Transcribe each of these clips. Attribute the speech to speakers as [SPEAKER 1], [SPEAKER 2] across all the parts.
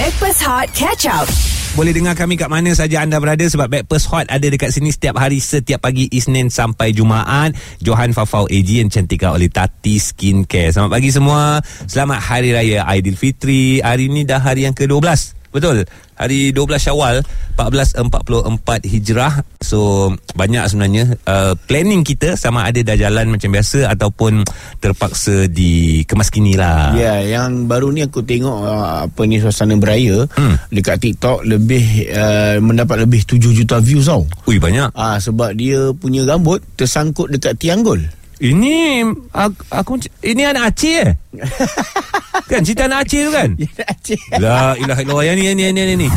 [SPEAKER 1] Backpass Hot Catch Up.
[SPEAKER 2] Boleh dengar kami kat mana saja anda berada sebab Backpast Hot ada dekat sini setiap hari setiap pagi Isnin sampai Jumaat. Johan Fafau AG yang cantikkan oleh Tati Skincare. Selamat pagi semua. Selamat Hari Raya Aidilfitri. Hari ini dah hari yang ke-12. Betul. Hari 12 Syawal 1444 Hijrah. So banyak sebenarnya uh, planning kita sama ada dah jalan macam biasa ataupun terpaksa dikemas kini lah.
[SPEAKER 3] Ya, yang baru ni aku tengok uh, apa ni suasana beraya
[SPEAKER 2] Hmm.
[SPEAKER 3] dekat TikTok lebih uh, mendapat lebih 7 juta views tau.
[SPEAKER 2] Ui banyak.
[SPEAKER 3] Ah sebab dia punya rambut tersangkut dekat tiang gol.
[SPEAKER 2] Ini aku, aku ini anak Aceh eh? kan cerita anak Aceh tu kan?
[SPEAKER 3] Ya, Aceh.
[SPEAKER 2] La ilaha illallah yang ni yang ni yang ni, yang ni.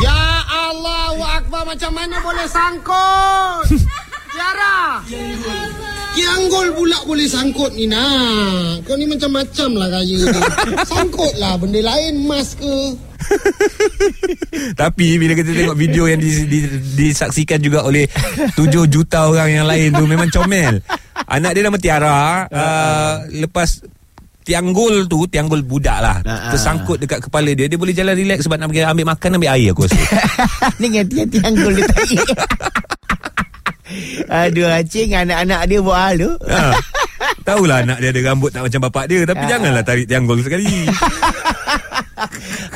[SPEAKER 4] Ya Allah Akbar macam mana boleh sangkut? Tiara. Kianggol pula boleh sangkut ni nak. Kau ni macam-macam lah gaya ni. Sangkut lah benda lain emas ke.
[SPEAKER 2] Tapi bila kita tengok video yang dis, dis, disaksikan juga oleh 7 juta orang yang lain tu memang comel. Anak dia nama Tiara. Uh, lepas tianggul tu, tianggul budak lah.
[SPEAKER 3] Ah, ah.
[SPEAKER 2] Tersangkut dekat kepala dia. Dia boleh jalan relax sebab nak pergi ambil makan, ambil air aku rasa.
[SPEAKER 3] ni dengan tiang tiang gol dia tarik. Aduh dengan anak-anak dia buat hal tu.
[SPEAKER 2] ha. Tahulah anak dia ada rambut tak macam bapak dia. Tapi janganlah tarik tianggul sekali.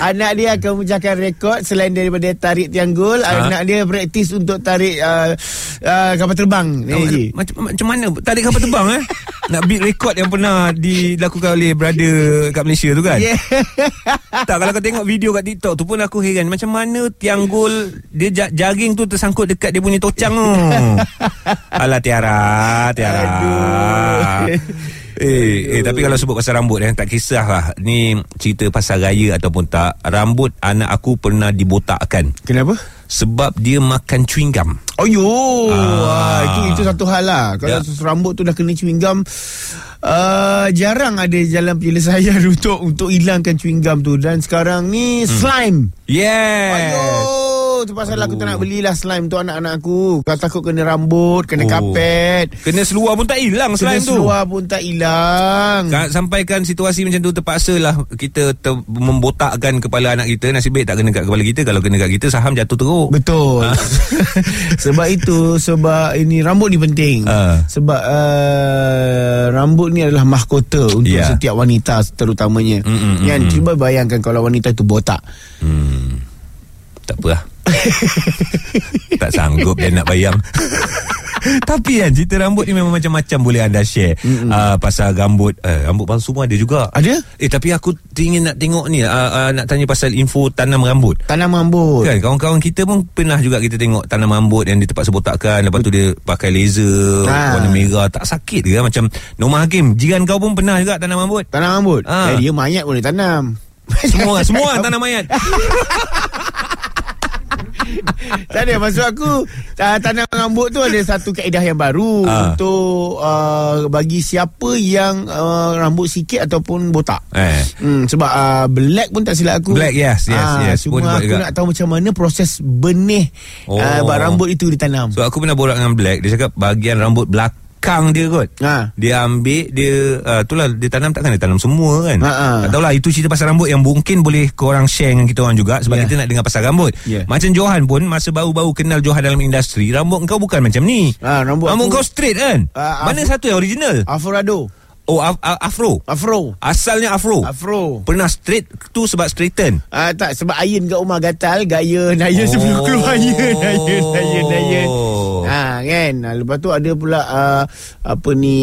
[SPEAKER 3] Anak dia akan memecahkan rekod selain daripada tarik tiang gol,
[SPEAKER 2] Ha?
[SPEAKER 3] anak dia praktis untuk tarik uh, uh, kapal terbang. Ni Ji.
[SPEAKER 2] macam, macam mana tarik kapal terbang eh? Nak beat rekod yang pernah dilakukan oleh brother kat Malaysia tu kan?
[SPEAKER 3] Yeah.
[SPEAKER 2] Tak kalau kau tengok video kat TikTok tu pun aku heran macam mana tiang gol dia ja- jaring tu tersangkut dekat dia punya tocang tu. Alah Tiara, Tiara.
[SPEAKER 3] Aduh.
[SPEAKER 2] Eh, eh tapi kalau sebut pasal rambut eh tak kisahlah ni cerita pasal raya ataupun tak rambut anak aku pernah dibotakkan
[SPEAKER 3] Kenapa?
[SPEAKER 2] sebab dia makan chewing gum.
[SPEAKER 3] Oh yo,
[SPEAKER 2] Ah.
[SPEAKER 3] ah. itu itu satu hal lah. Kalau ya. rambut tu dah kena chewing gum, uh, jarang ada jalan penyelesaian untuk untuk hilangkan chewing gum tu. Dan sekarang ni hmm. slime.
[SPEAKER 2] Yeah.
[SPEAKER 3] Aduh, tu pasal aku tak nak belilah slime tu anak-anak aku. Kalau takut kena rambut, kena
[SPEAKER 2] Oh.
[SPEAKER 3] kapet.
[SPEAKER 2] Kena seluar pun tak hilang
[SPEAKER 3] Kena
[SPEAKER 2] slime tu.
[SPEAKER 3] seluar pun tak hilang.
[SPEAKER 2] Ka- sampaikan situasi macam tu terpaksa lah kita ter- membotakkan kepala anak kita nasib baik tak kena kat kepala kita kalau kena kat kita saham jatuh teruk
[SPEAKER 3] Betul. sebab itu sebab ini rambut ni penting.
[SPEAKER 2] Ah.
[SPEAKER 3] Sebab uh, rambut ni adalah mahkota untuk yeah. setiap wanita terutamanya.
[SPEAKER 2] Mm, mm, mm,
[SPEAKER 3] Kan
[SPEAKER 2] mm.
[SPEAKER 3] cuba bayangkan kalau wanita itu botak.
[SPEAKER 2] hmm. Tak apa lah tak sanggup dia nak bayang tapi kan cerita rambut ni memang macam-macam boleh anda share uh, pasal rambut uh, rambut palsu pun ada juga
[SPEAKER 3] Ada?
[SPEAKER 2] eh tapi aku ingin nak tengok ni uh, uh, nak tanya pasal info tanam rambut
[SPEAKER 3] Tanam rambut.
[SPEAKER 2] Kan kawan-kawan kita pun pernah juga kita tengok tanam rambut yang dia terpaksa botakkan lepas tu dia pakai laser
[SPEAKER 3] Ha.
[SPEAKER 2] warna merah tak sakit ke macam Norma Hakim jiran kau pun pernah juga tanam rambut
[SPEAKER 3] Tanam rambut.
[SPEAKER 2] Ah.
[SPEAKER 3] Eh, dia mayat boleh tanam.
[SPEAKER 2] semua semua tanam mayat
[SPEAKER 3] tak ada maksud aku uh, tanam rambut tu ada satu kaedah yang baru
[SPEAKER 2] Ah.
[SPEAKER 3] untuk uh, bagi siapa yang uh, rambut sikit ataupun botak.
[SPEAKER 2] eh
[SPEAKER 3] Hmm, sebab uh, black pun tak silap aku.
[SPEAKER 2] Black, yes, yes,
[SPEAKER 3] Ah,
[SPEAKER 2] yes. Pun
[SPEAKER 3] Cuma aku
[SPEAKER 2] juga.
[SPEAKER 3] nak tahu macam mana proses benih
[SPEAKER 2] Oh.
[SPEAKER 3] uh, rambut itu ditanam.
[SPEAKER 2] so aku pernah borak dengan Black dia cakap bahagian rambut belakang dia kot
[SPEAKER 3] Ha.
[SPEAKER 2] dia ambil dia uh, itulah dia tanam takkan dia tanam semua kan
[SPEAKER 3] Ha, ha.
[SPEAKER 2] tak tahulah itu cerita pasal rambut yang mungkin boleh korang share dengan kita orang juga sebab
[SPEAKER 3] Yeah.
[SPEAKER 2] kita nak dengar pasal rambut
[SPEAKER 3] Yeah.
[SPEAKER 2] macam Johan pun masa baru-baru kenal Johan dalam industri rambut kau bukan macam ni
[SPEAKER 3] Ah, rambut
[SPEAKER 2] rambut
[SPEAKER 3] aku-
[SPEAKER 2] kau straight kan
[SPEAKER 3] Ah,
[SPEAKER 2] mana satu yang original
[SPEAKER 3] Afrado.
[SPEAKER 2] Oh af- af- afro
[SPEAKER 3] Afro.
[SPEAKER 2] asalnya afro
[SPEAKER 3] Afro.
[SPEAKER 2] pernah straight tu sebab straighten
[SPEAKER 3] Ah tak sebab iron kat rumah gatal, gaya naya oh. sebelum keluar iron, iron, iron, iron. Ha kan. Ah, lepas tu ada pula uh, apa ni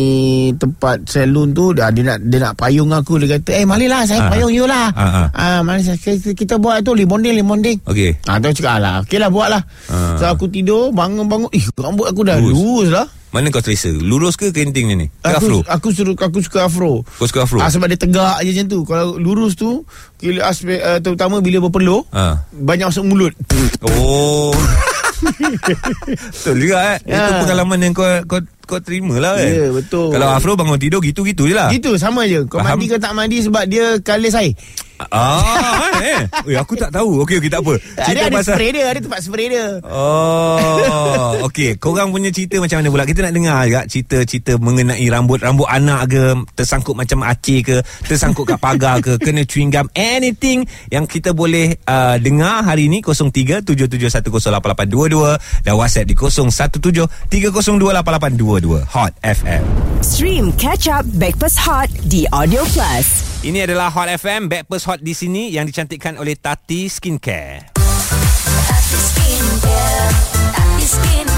[SPEAKER 3] tempat salon tu dia, dia nak dia nak payung aku dia kata, "Eh marilah saya
[SPEAKER 2] Ah.
[SPEAKER 3] payung you lah."
[SPEAKER 2] Ah, ah.
[SPEAKER 3] Ah mari kita, kita buat tu limonding limonding.
[SPEAKER 2] Okey.
[SPEAKER 3] Ah tu cakap lah, okeylah buat lah.
[SPEAKER 2] Ah.
[SPEAKER 3] So aku tidur, bangun-bangun, ih rambut aku dah
[SPEAKER 2] lurus
[SPEAKER 3] lah.
[SPEAKER 2] Mana kau selesa? Lurus ke kerinting ni? Ke afro?
[SPEAKER 3] Aku, aku suruh aku suka afro.
[SPEAKER 2] Kau suka afro?
[SPEAKER 3] Ah sebab dia tegak je macam tu. Kalau lurus tu, bila aspek uh, terutama bila berpeluh,
[SPEAKER 2] Ha.
[SPEAKER 3] banyak masuk mulut.
[SPEAKER 2] Oh. Betul juga eh. Itu
[SPEAKER 3] Ya.
[SPEAKER 2] pengalaman yang kau kau kau terima lah kan.
[SPEAKER 3] Ya, betul.
[SPEAKER 2] Kalau afro bangun tidur gitu-gitu je lah.
[SPEAKER 3] Gitu sama je Kau
[SPEAKER 2] Faham.
[SPEAKER 3] mandi ke tak mandi Sebab dia colour saya
[SPEAKER 2] Ah, eh. Ui, aku tak tahu. Okey, okey, tak apa.
[SPEAKER 3] Dia ada spray dia Ada tempat spray dia
[SPEAKER 2] Oh, okey. Korang punya cerita macam mana pula? Kita nak dengar juga cerita-cerita mengenai rambut. Rambut anak ke, tersangkut macam Aceh ke, tersangkut kat pagar ke, kena chewing gum, anything yang kita boleh uh, dengar hari ni 0377108822 dan WhatsApp di 0173028822. Hot FM.
[SPEAKER 1] Stream Catch Up Backpass Hot di Audio Plus.
[SPEAKER 2] Ini adalah Hot FM Backpast Hot di sini yang dicantikkan oleh Tati Skincare.
[SPEAKER 5] Tati Skincare, Tati Skincare,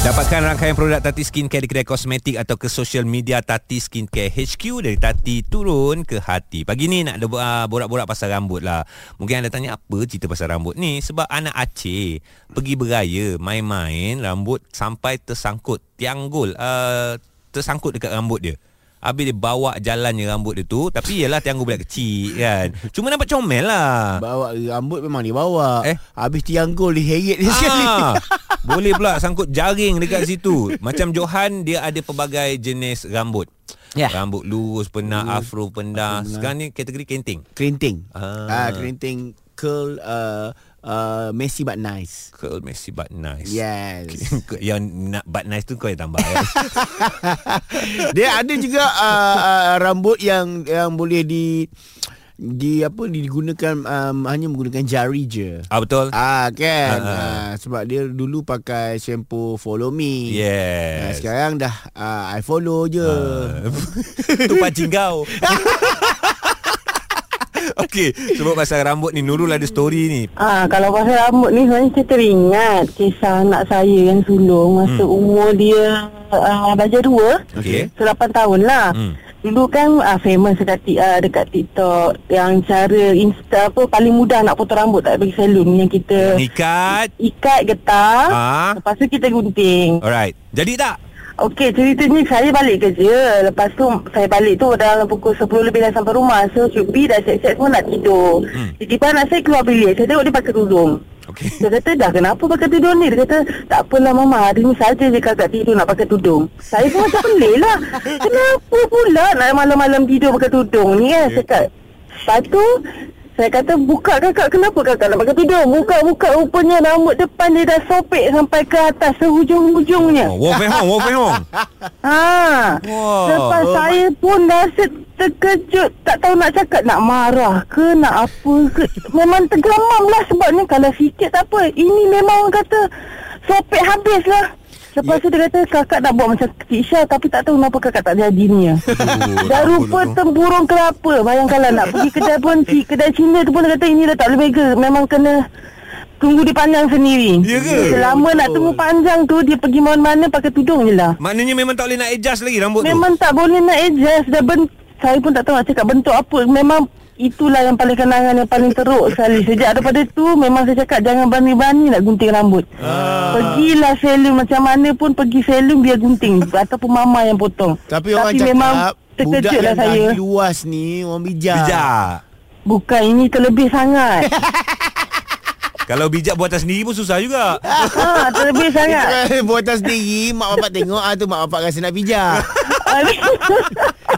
[SPEAKER 2] Dapatkan rangkaian produk Tati Skincare di kedai kosmetik atau ke social media Tati Skincare HQ dari Tati turun ke hati. Pagi ni nak ada uh, borak-borak pasal rambut lah. Mungkin anda tanya apa cerita pasal rambut ni? Sebab anak Aceh pergi beraya, main-main, rambut sampai tersangkut tiang gol. Uh, tersangkut dekat rambut dia. Habis dia bawa jalannya rambut dia tu Tapi yelah tiang budak kecil kan Cuma nampak comel lah
[SPEAKER 3] Bawa rambut memang dia bawa
[SPEAKER 2] Eh?
[SPEAKER 3] Habis tiang gol dia heret dia sekali
[SPEAKER 2] Ah, boleh pula sangkut jaring dekat situ. Macam Johan dia ada pelbagai jenis rambut.
[SPEAKER 3] Ya.
[SPEAKER 2] Rambut lurus, pernah afro, pernah. Sekarang ni kategori kenting.
[SPEAKER 3] Kerinting
[SPEAKER 2] Ah.
[SPEAKER 3] ah. Kerinting curl uh, uh, Messy but nice
[SPEAKER 2] Curl messy but nice.
[SPEAKER 3] Yes
[SPEAKER 2] yang nak but nice tu kau yang tambah ya.
[SPEAKER 3] Dia ada juga uh, uh, rambut yang yang boleh di di apa digunakan um, hanya menggunakan jari je.
[SPEAKER 2] ah betul?
[SPEAKER 3] Ah kan.
[SPEAKER 2] Ah, ah.
[SPEAKER 3] Ah, sebab dia dulu pakai shampoo Follow Me. Ah,
[SPEAKER 2] Yes.
[SPEAKER 3] sekarang dah uh, I follow je.
[SPEAKER 2] Ah. tu pancing kau. Okey, sebab pasal rambut ni Nurul ada story ni.
[SPEAKER 6] Ah, kalau pasal rambut ni sebenarnya saya teringat kisah anak saya yang sulung masa hmm. umur dia uh, belajar dua.
[SPEAKER 2] Okey.
[SPEAKER 6] So 8 tahun lah.
[SPEAKER 2] Hmm.
[SPEAKER 6] Dulu kan uh, famous dekat, uh, dekat TikTok yang cara insta apa paling mudah nak potong rambut tak pergi salon yang kita
[SPEAKER 2] Nikat.
[SPEAKER 6] ikat getah.
[SPEAKER 2] Ah.
[SPEAKER 6] Lepas tu kita gunting.
[SPEAKER 2] Alright. Jadi tak?
[SPEAKER 6] Okey, ceritanya saya balik kerja. Lepas tu saya balik tu dalam pukul 10 lebih dah sampai rumah. So Syubi dah siap-siap semua nak tidur.
[SPEAKER 2] Hmm.
[SPEAKER 6] Tiba-tiba anak saya keluar bilik. Saya tengok dia pakai tudung.
[SPEAKER 2] Okey.
[SPEAKER 6] Dia kata dah kenapa pakai tudung ni? Dia kata tak apalah mama. Hari ni saja je kakak tidur nak pakai tudung. Saya pun macam pelik lah. Kenapa pula nak malam-malam tidur pakai tudung ni kan Saya cakap? Lepas tu saya kata buka kakak kenapa kakak nak pakai tudung Buka-buka rupanya rambut depan dia dah sopek sampai ke atas sehujung-hujungnya
[SPEAKER 2] Oh, Wo Fei Hong, Wo Fei Hong.
[SPEAKER 6] Ha.
[SPEAKER 2] Wah.
[SPEAKER 6] Lepas
[SPEAKER 3] Oh,
[SPEAKER 6] saya pun rasa terkejut. Tak tahu nak cakap nak marah ke nak apa ke. Memang tergelamam lah sebabnya kalau sikit tak apa. Ini memang orang kata sopek habis lah. Lepas tu dia kata kakak nak buat macam Cik Syah tapi tak tahu kenapa kakak tak jadi ni. Dah rupa tempurung kelapa. Bayangkanlah nak pergi kedai pun ci- kedai Cina tu pun dia kata ini dah tak boleh bega. Memang kena tunggu dipanjang sendiri.
[SPEAKER 2] Ya ke?
[SPEAKER 6] Selama nak tunggu panjang tu dia pergi mana-mana pakai tudung je lah.
[SPEAKER 2] Maknanya memang tak boleh nak adjust lagi rambut tu.
[SPEAKER 6] Memang tak boleh nak adjust dah ben saya pun tak tahu nak cakap bentuk apa. Memang itulah yang paling kenangan yang paling teruk sekali. Sejak daripada tu memang saya cakap jangan berani-berani nak gunting rambut. Ah. Pergilah salon macam mana pun pergi salon biar gunting ataupun mama yang potong.
[SPEAKER 3] Tapi orang
[SPEAKER 6] Tapi
[SPEAKER 3] cakap
[SPEAKER 6] memang
[SPEAKER 3] budak
[SPEAKER 6] terkejut
[SPEAKER 3] yang
[SPEAKER 6] lah saya.
[SPEAKER 3] dah luas ni orang bijak.
[SPEAKER 2] Bijak.
[SPEAKER 6] Bukan ini terlebih sangat.
[SPEAKER 2] Kalau bijak buatan sendiri pun susah juga.
[SPEAKER 6] ha, terlebih sangat.
[SPEAKER 3] Kan buatan sendiri Mak bapak tengok ah tu mak bapak rasa nak bijak.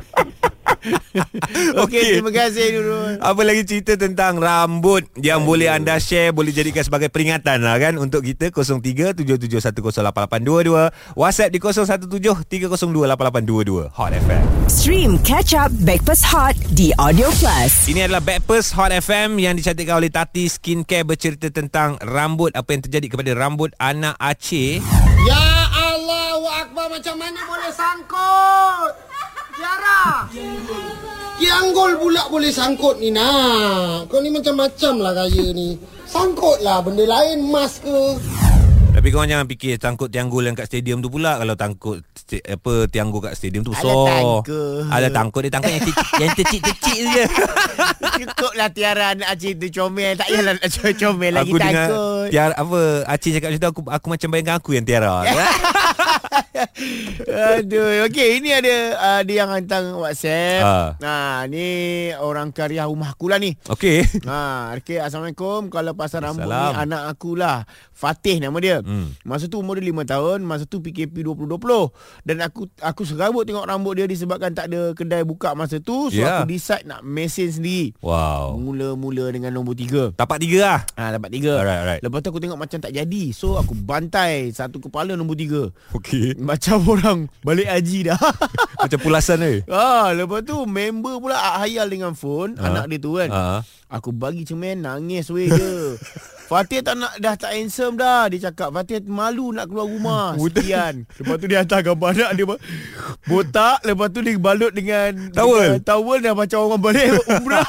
[SPEAKER 3] Okey, terima kasih Nurul.
[SPEAKER 2] Apa lagi cerita tentang rambut yang boleh anda share, boleh jadikan sebagai peringatan lah kan untuk kita 0377108822, WhatsApp di 0173028822. Hot FM.
[SPEAKER 1] Stream Catch Up Backpass Hot di Audio Plus.
[SPEAKER 2] Ini adalah Backpast Hot FM yang dicantikkan oleh Tati Skincare bercerita tentang rambut apa yang terjadi kepada rambut anak Aceh.
[SPEAKER 4] Ya Allah Akbar macam mana boleh sangkut? Tiara. Kianggol pula boleh sangkut ni nak. Kau ni macam-macam lah gaya ni. Sangkut lah benda lain emas ke.
[SPEAKER 2] Tapi kau jangan fikir tangkut tianggul yang kat stadium tu pula kalau tangkut apa tianggul kat stadium tu
[SPEAKER 3] Ada
[SPEAKER 2] besar.
[SPEAKER 3] tangkut.
[SPEAKER 2] Ada tangkut dia tangkut yang kecil yang kecil-kecil je.
[SPEAKER 3] Cukup lah Tiara anak Aceh tu comel. Tak payahlah nak comel lagi
[SPEAKER 2] aku dengar
[SPEAKER 3] takut.
[SPEAKER 2] Tiara apa Aceh cakap macam tu aku aku macam bayangkan aku yang Tiara.
[SPEAKER 3] Aduh, okey ini ada uh, dia yang hantar WhatsApp.
[SPEAKER 2] Ah.
[SPEAKER 3] Nah, ni orang karya rumah aku lah ni.
[SPEAKER 2] Okey.
[SPEAKER 3] Ha, okey Assalamualaikum Kalau pasal rambut ni. Anak aku lah Fatih nama dia
[SPEAKER 2] Hmm.
[SPEAKER 3] Masa tu umur dia 5 tahun Masa tu PKP 2020 Dan aku aku serabut tengok rambut dia Disebabkan tak ada kedai buka masa tu So
[SPEAKER 2] Ya.
[SPEAKER 3] aku decide nak mesin sendiri
[SPEAKER 2] Wow.
[SPEAKER 3] Mula-mula dengan nombor 3
[SPEAKER 2] Tapak tiga lah.
[SPEAKER 3] Ha, dapat tiga.
[SPEAKER 2] Alright, alright.
[SPEAKER 3] Lepas tu aku tengok macam tak jadi. So aku bantai satu kepala nombor tiga.
[SPEAKER 2] Okey.
[SPEAKER 3] Macam orang balik haji dah.
[SPEAKER 2] Macam pulasan ni.
[SPEAKER 3] Ah, lepas tu member pula hayal dengan phone
[SPEAKER 2] Ah.
[SPEAKER 3] anak dia tu kan.
[SPEAKER 2] Ah.
[SPEAKER 3] Aku bagi cemen nangis weh dia. Fatih tak nak dah tak handsome dah. Dia cakap Fatih malu nak keluar rumah. Sekian. Lepas tu dia hantar gambar anak dia botak. Lepas tu dia balut dengan
[SPEAKER 2] Towel.
[SPEAKER 3] dengan towel dah macam orang balik umrah.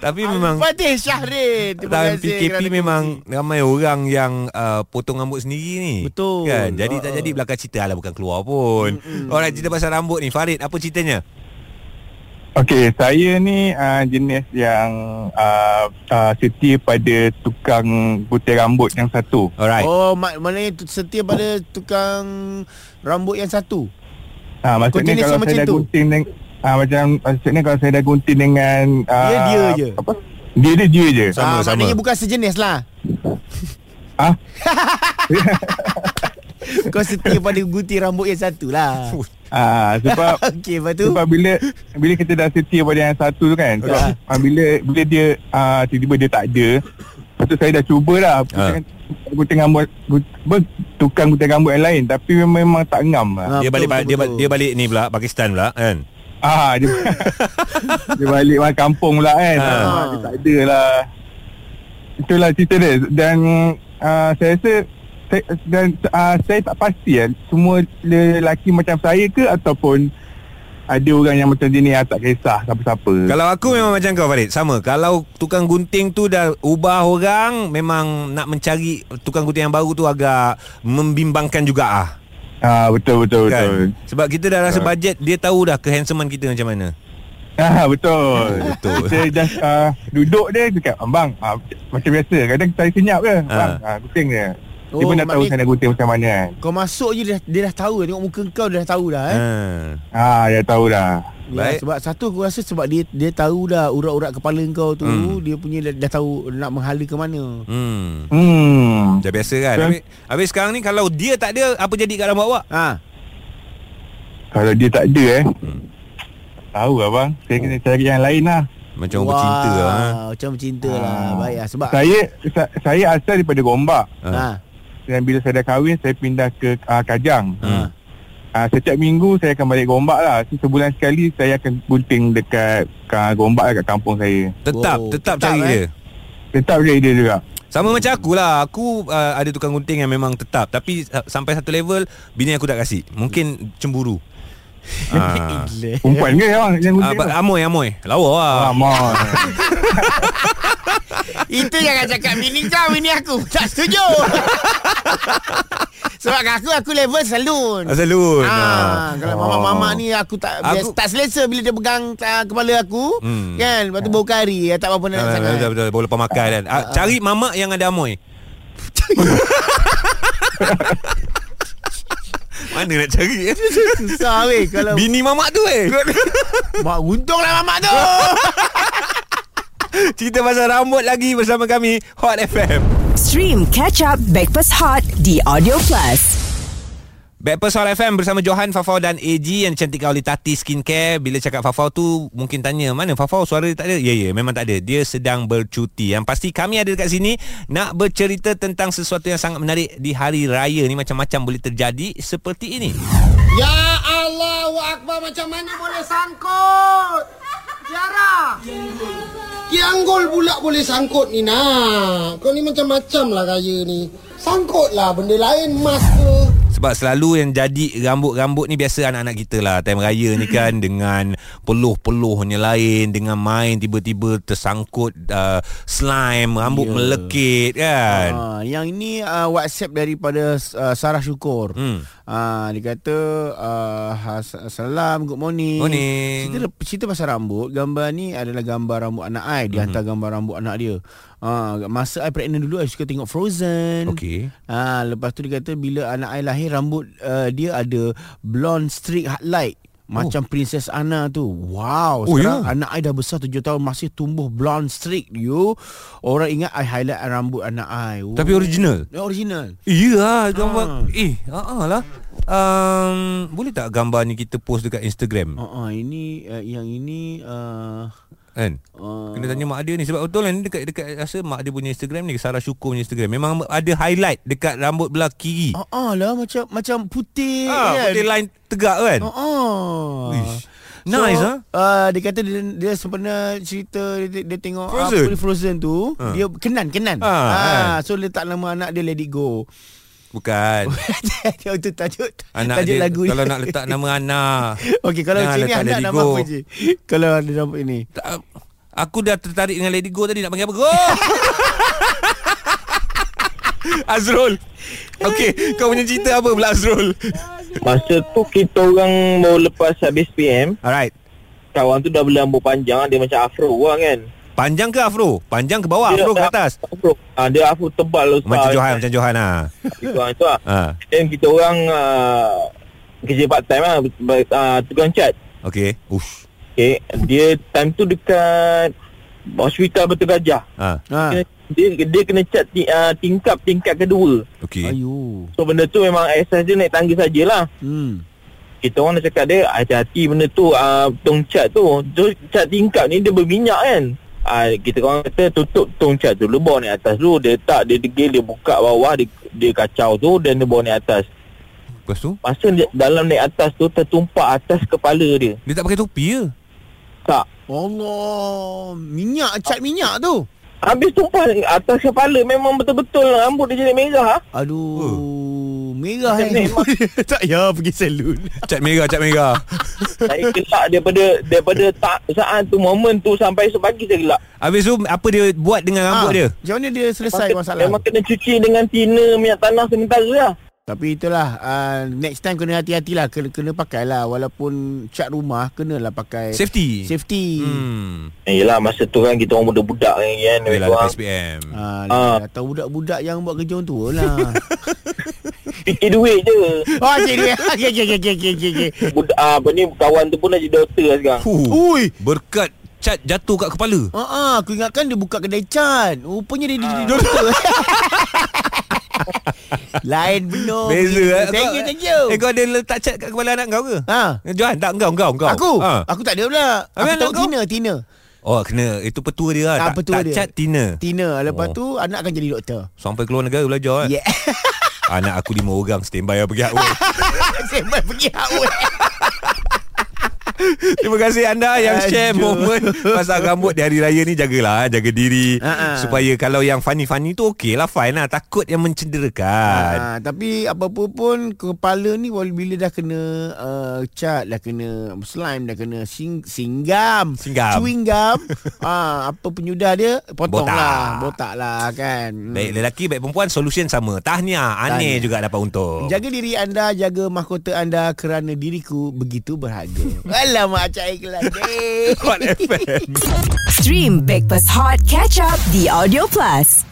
[SPEAKER 2] Tapi memang
[SPEAKER 3] Fatih Syahrin. Terima
[SPEAKER 2] Dalam
[SPEAKER 3] kasih
[SPEAKER 2] PKP memang
[SPEAKER 3] kongsi.
[SPEAKER 2] ramai orang yang uh, potong rambut sendiri ni.
[SPEAKER 3] Betul.
[SPEAKER 2] Kan? Jadi tak
[SPEAKER 3] Ha-ha.
[SPEAKER 2] jadi belakang cerita lah bukan keluar pun.
[SPEAKER 3] Mm-mm.
[SPEAKER 2] Orang cerita pasal rambut ni. Farid, apa ceritanya?
[SPEAKER 7] Okey, saya ni uh, jenis yang uh, uh, setia pada tukang gunting rambut yang satu.
[SPEAKER 2] Alright.
[SPEAKER 3] Oh, mak, maknanya setia pada tukang rambut yang satu.
[SPEAKER 7] Ah, maksudnya kalau
[SPEAKER 3] macam
[SPEAKER 7] saya dah
[SPEAKER 3] tu?
[SPEAKER 7] gunting dengan ah, macam maksudnya kalau saya dah gunting dengan ah,
[SPEAKER 3] Dia dia je.
[SPEAKER 7] Apa? Dia dia dia je.
[SPEAKER 2] Sama,
[SPEAKER 3] ah,
[SPEAKER 2] sama.
[SPEAKER 3] Maknanya bukan sejenis lah.
[SPEAKER 7] Ah,
[SPEAKER 3] Kau setia pada gunting rambut yang satu lah.
[SPEAKER 7] ah sebab
[SPEAKER 3] Okey, lepas tu.
[SPEAKER 7] sebab bila bila kita dah setia pada yang satu tu kan. Sebab
[SPEAKER 3] Ah.
[SPEAKER 7] ah, bila bila dia ah, tiba-tiba dia tak ada. Lepas tu saya dah cubalah
[SPEAKER 2] Ah.
[SPEAKER 7] gunting, gunting rambut gut, apa, tukang gunting rambut yang lain tapi memang, memang tak ngam lah.
[SPEAKER 3] Ah,
[SPEAKER 2] dia
[SPEAKER 3] betul,
[SPEAKER 2] balik
[SPEAKER 3] betul,
[SPEAKER 2] dia,
[SPEAKER 3] betul.
[SPEAKER 2] dia balik ni pula Pakistan pula kan.
[SPEAKER 7] Ah dia, dia balik mana kampung pula kan.
[SPEAKER 2] Ah.
[SPEAKER 7] Ah. dia tak ada lah. Itulah cerita dia dan uh, saya rasa saya, dan uh, saya tak pasti kan semua lelaki macam saya ke ataupun ada orang yang macam ni yang tak kisah siapa-siapa.
[SPEAKER 2] Kalau aku memang macam kau Farid Sama Kalau tukang gunting tu dah ubah orang Memang nak mencari Tukang gunting yang baru tu agak Membimbangkan juga ah
[SPEAKER 7] Ah betul betul
[SPEAKER 2] kan?
[SPEAKER 7] betul.
[SPEAKER 2] Sebab kita dah rasa
[SPEAKER 7] Ah.
[SPEAKER 2] bajet Dia tahu dah kehandsoman kita macam mana
[SPEAKER 7] Ah betul.
[SPEAKER 2] Betul.
[SPEAKER 7] Kita just uh, duduk dia cakap abang ah, macam biasa kadang saya senyap je. Bang ah, gunting dia. Dia
[SPEAKER 3] Oh,
[SPEAKER 7] pun dah tahu saya nak gunting macam mana kan.
[SPEAKER 3] Kau masuk je dia, dia dah tahu Tengok muka kau dia dah tahu dah eh.
[SPEAKER 2] ha.
[SPEAKER 7] Ah dia tahu dah.
[SPEAKER 3] Ya,
[SPEAKER 2] Baik.
[SPEAKER 3] sebab satu aku rasa sebab dia dia tahu dah urat-urat kepala kau tu
[SPEAKER 2] Hmm.
[SPEAKER 3] dia punya dah, dah tahu nak menghala ke mana.
[SPEAKER 2] Hmm
[SPEAKER 7] Hmm.
[SPEAKER 2] Dah biasa kan
[SPEAKER 7] Betul.
[SPEAKER 2] habis, habis sekarang ni Kalau dia tak ada Apa jadi kat rambut awak?
[SPEAKER 3] Ha.
[SPEAKER 7] Kalau dia tak ada eh.
[SPEAKER 2] Hmm.
[SPEAKER 7] Tahu lah bang. Saya kena cari yang lain lah.
[SPEAKER 2] Macam orang bercinta lah ha?
[SPEAKER 3] Macam bercinta lah.
[SPEAKER 7] Ah.
[SPEAKER 3] Baik lah sebab
[SPEAKER 7] Saya sa- saya asal daripada Gombak.
[SPEAKER 2] Ha.
[SPEAKER 3] ha.
[SPEAKER 7] Dan bila saya dah kahwin saya pindah ke uh, Kajang.
[SPEAKER 2] Hmm.
[SPEAKER 7] Uh, setiap minggu saya akan balik Gombak lah. So, sebulan sekali saya akan gunting dekat uh, Gombak lah kat kampung saya.
[SPEAKER 2] Tetap
[SPEAKER 3] Oh,
[SPEAKER 2] Tetap
[SPEAKER 3] tetap,
[SPEAKER 2] cari
[SPEAKER 3] eh?
[SPEAKER 2] dia
[SPEAKER 7] Tetap je dia juga.
[SPEAKER 2] Sama macam aku lah Aku uh, ada tukang gunting yang memang tetap. Tapi uh, sampai satu level Bini aku tak kasih. Mungkin cemburu. Ah.
[SPEAKER 7] Perempuan ke yang,
[SPEAKER 2] Ah,
[SPEAKER 7] gunting tu?
[SPEAKER 2] Amoy Amoy. Lawa. Lah
[SPEAKER 7] Ah, mon.
[SPEAKER 3] Itu jangan cakap bini kau bini aku. Tak setuju. sebab aku aku level salon.
[SPEAKER 2] Ah, Salon
[SPEAKER 3] Ah, kalau
[SPEAKER 7] Oh.
[SPEAKER 3] mama-mama ni aku tak
[SPEAKER 2] Aku-
[SPEAKER 3] aku, tak selesa bila dia pegang uh, kepala aku.
[SPEAKER 2] Hmm.
[SPEAKER 3] Kan? Lepas tu bau kari, tak apa-apa nak
[SPEAKER 2] Ah,
[SPEAKER 3] sangat.
[SPEAKER 2] betul, betul, Boleh lepas makan kan ah, Cari mamak yang ada amoy Mana nak cari eh?
[SPEAKER 3] Susah weh kalau
[SPEAKER 2] Bini mamak tu eh
[SPEAKER 3] mak untunglah mamak tu.
[SPEAKER 2] Cerita pasal rambut lagi bersama kami Hot FM
[SPEAKER 1] Stream Catch Up Backpass Hot di Audio Plus.
[SPEAKER 2] Backpast Hot FM bersama Johan, Fafau dan AG yang dicantikkan oleh Tati Skincare. Bila cakap Fafau tu mungkin tanya, mana Fafau suara dia tak ada? Ya, ya, memang tak ada. Dia sedang bercuti. Yang pasti kami ada dekat sini nak bercerita tentang sesuatu yang sangat menarik di hari raya ni. Macam-macam boleh terjadi seperti ini.
[SPEAKER 4] Ya Allahu Akbar macam mana boleh sangkut? Tiara. Kianggol pula boleh sangkut ni nak. Kau ni macam-macam lah gaya ni. Sangkutlah benda lain emas ke.
[SPEAKER 2] Sebab selalu yang jadi rambut-rambut ni biasa anak-anak kita lah Time raya ni kan dengan peluh-peluhnya lain Dengan main tiba-tiba tersangkut uh, slime Rambut
[SPEAKER 3] Ya.
[SPEAKER 2] melekit kan
[SPEAKER 3] Ah, yang ini uh, WhatsApp daripada uh, Sarah Syukur.
[SPEAKER 2] Hmm.
[SPEAKER 3] Ah, dia kata uh, salam good morning.
[SPEAKER 2] Morning.
[SPEAKER 3] Cerita cerita pasal rambut, gambar ni adalah gambar rambut anak I, dia hantar gambar rambut anak dia. Ah, masa I pregnant dulu I suka tengok Frozen.
[SPEAKER 2] Okey.
[SPEAKER 3] Ah, lepas tu dia kata bila anak I lahir rambut uh, dia ada blonde streak highlight. Macam Princess Anna tu Wow
[SPEAKER 2] Oh,
[SPEAKER 3] Sekarang
[SPEAKER 2] ya?
[SPEAKER 3] anak I dah besar 7 tahun Masih tumbuh blonde streak you Orang ingat I highlight rambut anak I oh.
[SPEAKER 2] Tapi original
[SPEAKER 3] Dia original
[SPEAKER 2] Iya lah gambar
[SPEAKER 3] Ah.
[SPEAKER 2] Eh uh lah um, Boleh tak gambar ni kita post dekat Instagram
[SPEAKER 3] uh, uh, Ini uh, Yang ini uh,
[SPEAKER 2] Kan
[SPEAKER 3] uh,
[SPEAKER 2] Kena tanya mak dia ni Sebab betul kan Dekat, dekat rasa mak dia punya Instagram ni Sarah Syukur punya Instagram Memang ada highlight Dekat rambut belah kiri
[SPEAKER 3] uh, uh, lah Macam Macam putih
[SPEAKER 2] ah,
[SPEAKER 3] kan
[SPEAKER 2] Putih line tegak kan
[SPEAKER 3] uh, uh.
[SPEAKER 2] Ish. Nice, ah.
[SPEAKER 3] uh, Dia kata dia, dia sebenarnya cerita dia, dia tengok
[SPEAKER 2] Frozen?
[SPEAKER 3] ni Frozen tu
[SPEAKER 2] Ah.
[SPEAKER 3] Dia kenan Kenan
[SPEAKER 2] Ah,
[SPEAKER 3] ah, So letak nama anak dia Let It Go
[SPEAKER 2] Bukan.
[SPEAKER 3] Dia itu tajuk
[SPEAKER 2] Anak
[SPEAKER 3] Tajuk
[SPEAKER 2] dia
[SPEAKER 3] lagu
[SPEAKER 2] Kalau
[SPEAKER 3] ni.
[SPEAKER 2] nak letak nama anak
[SPEAKER 3] Okey kalau sini anak nama apa je? Kalau ada nama ini
[SPEAKER 2] tak, Aku dah tertarik dengan Lady Go tadi Nak panggil apa? Go! Azrul! Okey Kau punya cerita apa pula Azrul?
[SPEAKER 8] Masa tu kita orang mau lepas habis PM
[SPEAKER 2] Alright.
[SPEAKER 8] Kawan tu dah beli rambut panjang Dia macam afro orang kan
[SPEAKER 2] Panjang ke afro? Panjang ke bawah?
[SPEAKER 8] Dia
[SPEAKER 2] Afro ke atas?
[SPEAKER 8] Afro. Ha, Dia afro tebal
[SPEAKER 2] Macam Johan Macam Johan lah
[SPEAKER 8] Itu, itu lah
[SPEAKER 2] ha.
[SPEAKER 8] Dan kita orang uh, Kerja part time lah uh, Tukang cat.
[SPEAKER 2] Okey. Ush.
[SPEAKER 8] Okay Dia time tu dekat Hospital Betul Gajah
[SPEAKER 2] ha.
[SPEAKER 3] ha.
[SPEAKER 8] dia, dia kena cat uh, tingkap tingkat kedua.
[SPEAKER 2] Okey.
[SPEAKER 3] Ayu
[SPEAKER 8] So benda tu memang asas dia naik tangga sajalah.
[SPEAKER 3] Hmm.
[SPEAKER 8] kita orang dah cakap dia hati-hati benda tu uh, tong cat tu. So, cat tingkap ni dia berminyak kan uh, kita orang kata tutup tong cat tu lu bawa naik atas dulu. Dia tak dia degil dia buka bawah dia, dia kacau tu dan dia bawa naik atas.
[SPEAKER 2] Lepas tu?
[SPEAKER 8] Masa dia, dalam naik atas tu tertumpak atas kepala dia.
[SPEAKER 2] Dia tak pakai topi ke?
[SPEAKER 8] tak.
[SPEAKER 3] Allah Minyak Cat minyak tu?
[SPEAKER 8] Habis tumpah atas kepala memang betul-betul rambut dia jadi merah ah.
[SPEAKER 3] Aduh Merah
[SPEAKER 8] Macam
[SPEAKER 3] eh.
[SPEAKER 8] Memang.
[SPEAKER 3] Tak ya pergi salon.
[SPEAKER 2] Cat merah Cat merah.
[SPEAKER 8] Saya gelak daripada daripada tak saat tu momen tu sampai esok pagi saya gelak.
[SPEAKER 2] Habis tu Apa dia buat dengan rambut
[SPEAKER 3] Ah,
[SPEAKER 2] dia?
[SPEAKER 3] Macam mana dia selesai
[SPEAKER 8] Maka-
[SPEAKER 3] masalah?
[SPEAKER 8] Memang kena cuci dengan tina minyak tanah sementara lah.
[SPEAKER 3] Tapi itulah uh, Next time kena hati-hatilah Kena, kena pakai lah. Walaupun cat rumah Kenalah pakai
[SPEAKER 2] Safety.
[SPEAKER 3] Safety.
[SPEAKER 2] Hmm.
[SPEAKER 8] Eh, yelah masa tu kan kita orang budak-budak kan kan.
[SPEAKER 2] Yelah lepas SPM
[SPEAKER 3] Ah,
[SPEAKER 8] Ah.
[SPEAKER 3] uh, Tahu budak-budak yang buat kerja orang tua lah
[SPEAKER 8] Fikir duit je.
[SPEAKER 3] Oh okay okay okay okay okay, okay, okay.
[SPEAKER 8] Budak, ah, apa ni kawan tu pun dah jadi doktor lah sekarang.
[SPEAKER 2] Huh.
[SPEAKER 3] Ui
[SPEAKER 2] Berkat cat jatuh kat kepala
[SPEAKER 3] Ah, uh aku ingatkan dia buka kedai cat. Rupanya dia jadi doktor. Lain benar.
[SPEAKER 2] Beza eh.
[SPEAKER 3] Thank
[SPEAKER 2] Kau-
[SPEAKER 3] you, thank you.
[SPEAKER 2] Eh kau ada letak cat kat kepala anak kau ke?
[SPEAKER 3] Ha.
[SPEAKER 2] Johan tak engkau engkau engkau
[SPEAKER 3] Aku?
[SPEAKER 2] ha.
[SPEAKER 3] Aku tak ada pula. Aku tahu? Tina, Tina.
[SPEAKER 2] Oh kena Itu petua dia lah
[SPEAKER 3] Ah,
[SPEAKER 2] Tak,
[SPEAKER 3] petua
[SPEAKER 2] tak
[SPEAKER 3] dia.
[SPEAKER 2] cat Tina
[SPEAKER 3] Tina. Lepas
[SPEAKER 2] Oh.
[SPEAKER 3] tu anak akan jadi doktor.
[SPEAKER 2] Sampai keluar negara belajar eh.
[SPEAKER 3] Yeah.
[SPEAKER 2] Anak aku lima orang Standby lah pergi Outward
[SPEAKER 3] Sembang pergi haul.
[SPEAKER 2] Terima kasih anda yang share
[SPEAKER 3] Aduh.
[SPEAKER 2] momen pasal rambut di hari raya ni jagalah jaga diri
[SPEAKER 3] Ha-ha.
[SPEAKER 2] supaya kalau yang funny-funny tu okey lah fine lah takut yang mencederakan.
[SPEAKER 3] Ha, tapi apa-apa pun kepala ni bila dah kena uh, cat, dah kena slime, dah kena sing, singgam,
[SPEAKER 2] Singgam.
[SPEAKER 3] chewing gum, ha, apa penyudah dia potong
[SPEAKER 2] Botak.
[SPEAKER 3] lah, botak lah kan. Hmm.
[SPEAKER 2] Baik lelaki baik perempuan solution sama. Tahniah, aneh
[SPEAKER 3] Tahniah.
[SPEAKER 2] juga dapat untung.
[SPEAKER 3] Jaga diri anda, jaga mahkota anda kerana diriku begitu berharga. Alamak, Cak Ikhlas. Eh.
[SPEAKER 2] Hot FM.
[SPEAKER 1] Stream Breakfast Hot Catch Up The Audio Plus.